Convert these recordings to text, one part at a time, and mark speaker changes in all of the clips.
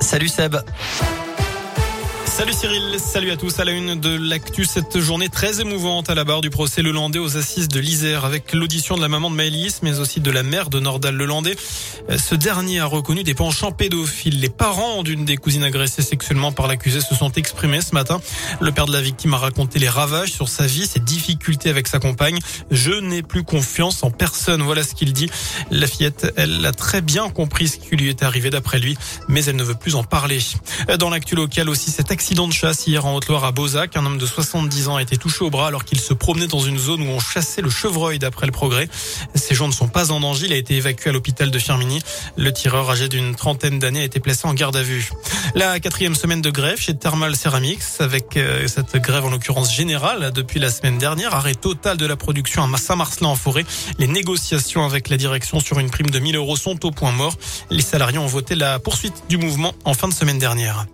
Speaker 1: Salut Seb.
Speaker 2: Salut Cyril, salut à tous. À la une de l'actu, cette journée très émouvante à la barre du procès Lelandais aux assises de l'Isère avec l'audition de la maman de Maëlys, mais aussi de la mère de Nordal Lelandais. Ce dernier a reconnu des penchants pédophiles. Les parents d'une des cousines agressées sexuellement par l'accusé se sont exprimés ce matin. Le père de la victime a raconté les ravages sur sa vie, ses difficultés avec sa compagne. Je n'ai plus confiance en personne. Voilà ce qu'il dit. La fillette, elle a très bien compris ce qui lui est arrivé d'après lui, mais elle ne veut plus en parler. Dans l'actu local aussi, cet accident Accident de chasse hier en Haute-Loire à Beauzac. Un homme de 70 ans a été touché au bras alors qu'il se promenait dans une zone où on chassait le chevreuil d'après le progrès. Ces gens ne sont pas en danger. Il a été évacué à l'hôpital de Firminy. Le tireur âgé d'une trentaine d'années a été placé en garde à vue. La quatrième semaine de grève chez Thermal Ceramics avec euh, cette grève en l'occurrence générale depuis la semaine dernière. Arrêt total de la production à Saint-Marcelin en forêt. Les négociations avec la direction sur une prime de 1000 euros sont au point mort. Les salariés ont voté la poursuite du mouvement en fin de semaine dernière.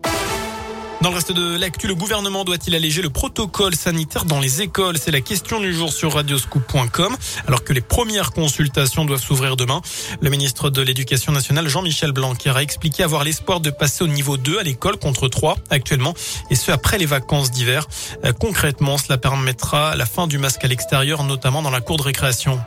Speaker 2: Dans le reste de l'actu, le gouvernement doit-il alléger le protocole sanitaire dans les écoles? C'est la question du jour sur radioscoop.com, alors que les premières consultations doivent s'ouvrir demain. Le ministre de l'Éducation nationale, Jean-Michel Blanquer, a expliqué avoir l'espoir de passer au niveau 2 à l'école contre 3 actuellement, et ce après les vacances d'hiver. Euh, concrètement, cela permettra la fin du masque à l'extérieur, notamment dans la cour de récréation.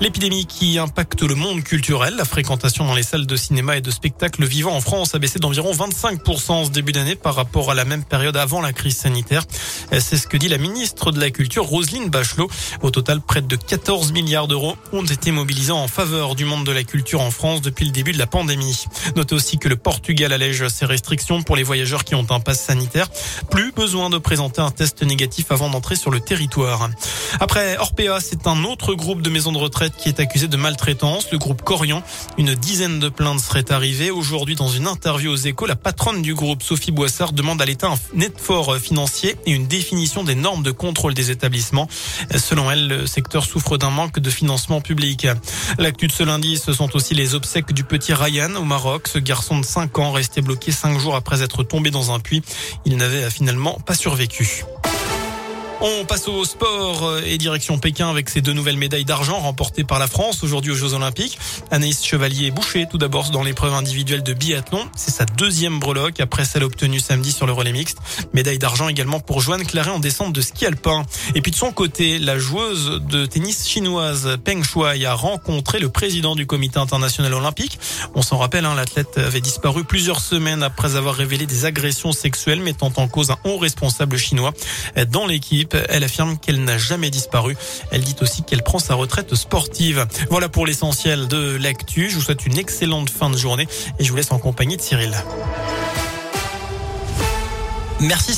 Speaker 2: L'épidémie qui impacte le monde culturel, la fréquentation dans les salles de cinéma et de spectacles vivants en France a baissé d'environ 25% ce début d'année par rapport à la la même période avant la crise sanitaire. C'est ce que dit la ministre de la Culture, Roselyne Bachelot. Au total, près de 14 milliards d'euros ont été mobilisés en faveur du monde de la culture en France depuis le début de la pandémie. Notez aussi que le Portugal allège ses restrictions pour les voyageurs qui ont un pass sanitaire. Plus besoin de présenter un test négatif avant d'entrer sur le territoire. Après Orpea, c'est un autre groupe de maisons de retraite qui est accusé de maltraitance, le groupe Corian. Une dizaine de plaintes seraient arrivées. Aujourd'hui, dans une interview aux échos, la patronne du groupe, Sophie Boissard, demande à un net fort financier et une définition des normes de contrôle des établissements. Selon elle, le secteur souffre d'un manque de financement public. L'actu de ce lundi, ce sont aussi les obsèques du petit Ryan au Maroc. Ce garçon de 5 ans resté bloqué 5 jours après être tombé dans un puits. Il n'avait finalement pas survécu. On passe au sport euh, et direction Pékin avec ces deux nouvelles médailles d'argent remportées par la France aujourd'hui aux Jeux Olympiques. Anaïs Chevalier-Boucher tout d'abord dans l'épreuve individuelle de biathlon. C'est sa deuxième breloque après celle obtenue samedi sur le relais mixte. Médaille d'argent également pour Joanne Claret en descente de ski alpin. Et puis de son côté, la joueuse de tennis chinoise Peng Shuai a rencontré le président du comité international olympique. On s'en rappelle, hein, l'athlète avait disparu plusieurs semaines après avoir révélé des agressions sexuelles mettant en cause un haut responsable chinois dans l'équipe. Elle affirme qu'elle n'a jamais disparu. Elle dit aussi qu'elle prend sa retraite sportive. Voilà pour l'essentiel de l'actu. Je vous souhaite une excellente fin de journée et je vous laisse en compagnie de Cyril.
Speaker 1: Merci